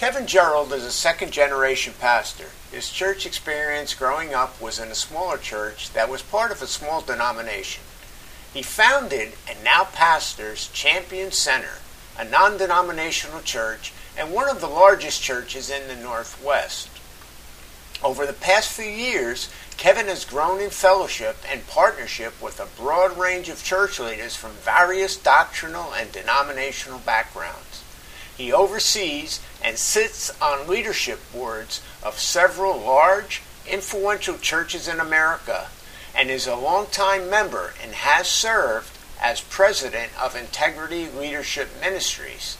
Kevin Gerald is a second generation pastor. His church experience growing up was in a smaller church that was part of a small denomination. He founded and now pastors Champion Center, a non denominational church and one of the largest churches in the Northwest. Over the past few years, Kevin has grown in fellowship and partnership with a broad range of church leaders from various doctrinal and denominational backgrounds. He oversees and sits on leadership boards of several large, influential churches in America and is a longtime member and has served as president of Integrity Leadership Ministries.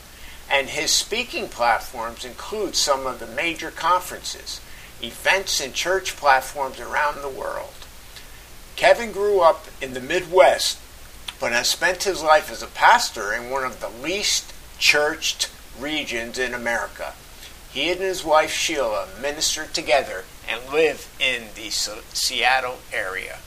And his speaking platforms include some of the major conferences, events, and church platforms around the world. Kevin grew up in the Midwest, but has spent his life as a pastor in one of the least churched regions in America. He and his wife Sheila minister together and live in the Seattle area.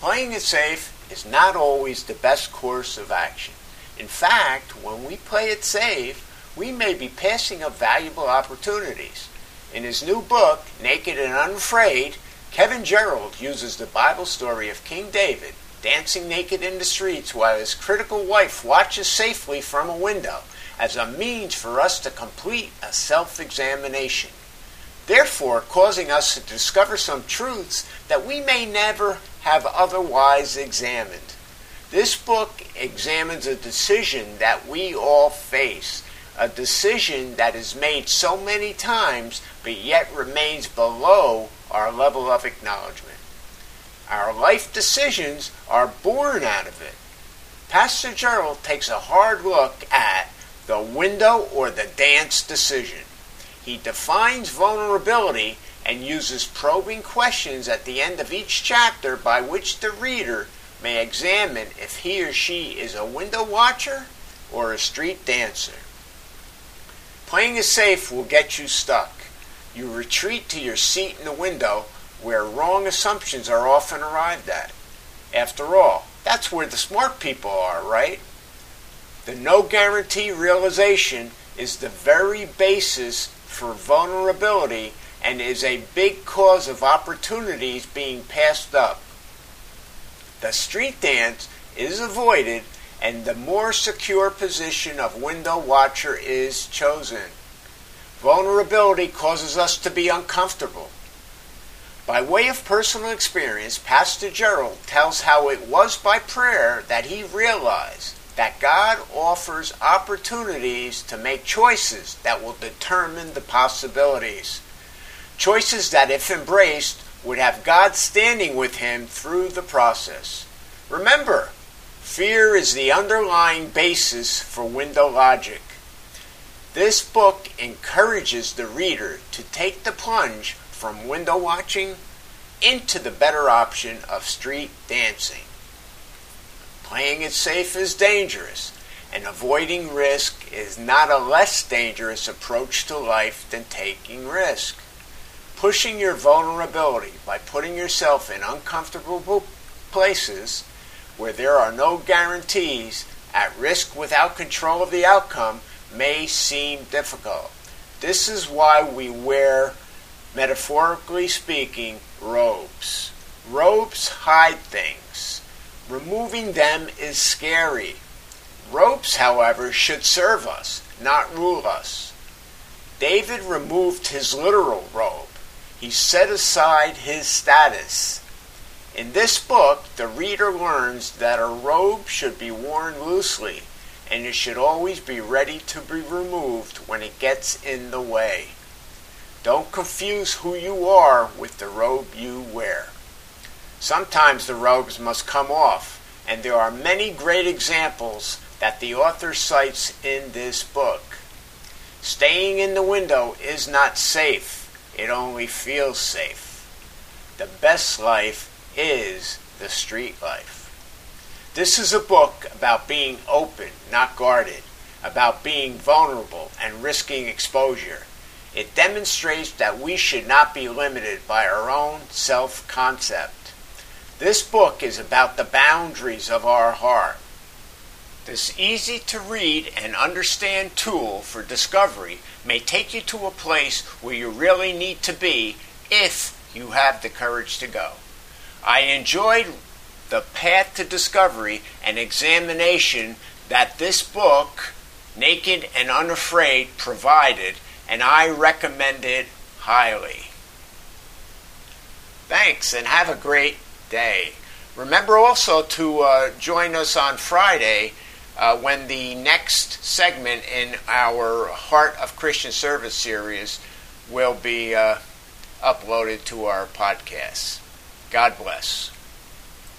Playing it safe is not always the best course of action. In fact, when we play it safe, we may be passing up valuable opportunities. In his new book, Naked and Unafraid, Kevin Gerald uses the Bible story of King David dancing naked in the streets while his critical wife watches safely from a window as a means for us to complete a self examination, therefore causing us to discover some truths that we may never have otherwise examined. This book examines a decision that we all face, a decision that is made so many times but yet remains below our level of acknowledgement. Our life decisions are born out of it. Pastor Gerald takes a hard look at the window or the dance decision. He defines vulnerability and uses probing questions at the end of each chapter by which the reader may examine if he or she is a window watcher or a street dancer. Playing it safe will get you stuck. You retreat to your seat in the window where wrong assumptions are often arrived at. After all, that's where the smart people are, right? The no guarantee realization is the very basis for vulnerability and is a big cause of opportunities being passed up. The street dance is avoided and the more secure position of window watcher is chosen. Vulnerability causes us to be uncomfortable. By way of personal experience, Pastor Gerald tells how it was by prayer that he realized that God offers opportunities to make choices that will determine the possibilities. Choices that, if embraced, would have God standing with him through the process. Remember, fear is the underlying basis for window logic. This book encourages the reader to take the plunge from window watching into the better option of street dancing. Playing it safe is dangerous, and avoiding risk is not a less dangerous approach to life than taking risk. Pushing your vulnerability by putting yourself in uncomfortable places where there are no guarantees, at risk without control of the outcome, may seem difficult. This is why we wear, metaphorically speaking, robes. Robes hide things. Removing them is scary. Ropes, however, should serve us, not rule us. David removed his literal robe. He set aside his status. In this book, the reader learns that a robe should be worn loosely, and it should always be ready to be removed when it gets in the way. Don't confuse who you are with the robe you wear. Sometimes the robes must come off, and there are many great examples that the author cites in this book. Staying in the window is not safe, it only feels safe. The best life is the street life. This is a book about being open, not guarded, about being vulnerable and risking exposure. It demonstrates that we should not be limited by our own self concept. This book is about the boundaries of our heart. This easy to read and understand tool for discovery may take you to a place where you really need to be if you have the courage to go. I enjoyed the path to discovery and examination that this book, Naked and Unafraid, provided, and I recommend it highly. Thanks, and have a great day. Remember also to uh, join us on Friday uh, when the next segment in our Heart of Christian Service series will be uh, uploaded to our podcast. God bless.